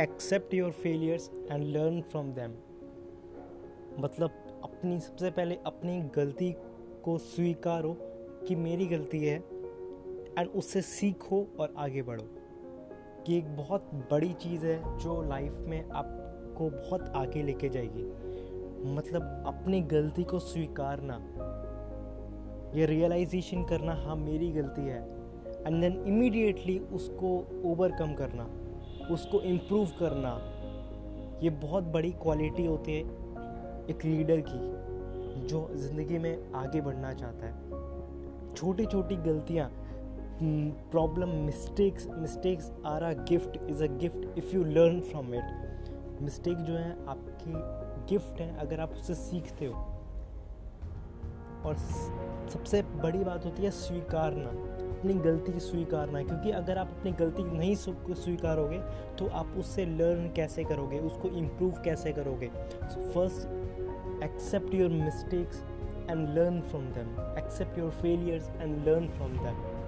Accept your failures and learn from them मतलब अपनी सबसे पहले अपनी गलती को स्वीकारो कि मेरी गलती है एंड उससे सीखो और आगे बढ़ो। कि एक बहुत बड़ी चीज़ है जो लाइफ में आपको बहुत आगे लेके जाएगी। मतलब अपनी गलती को स्वीकारना। ये रियलाइजेशन करना हाँ मेरी गलती है। एंड देन इमीडिएटली उसको ओवरकम करना। उसको इम्प्रूव करना, ये बहुत बड़ी क्वालिटी होती है एक लीडर की, जो ज़िंदगी में आगे बढ़ना चाहता है। छोटी छोटी गलतियाँ problem mistakes mistakes are a gift is a gift if you learn from it mistake जो है, आपकी गिफ्ट है अगर आप उससे सीखते हो। और सबसे बड़ी बात होती है स्वीकारना। अपनी गलती स्वीकारना है, क्योंकि अगर आप अपनी गलती नहीं स्वीकारोगे तो आप उससे लर्न कैसे करोगे, उसको इम्प्रूव कैसे करोगे? First accept your mistakes and learn from them accept your failures and learn from them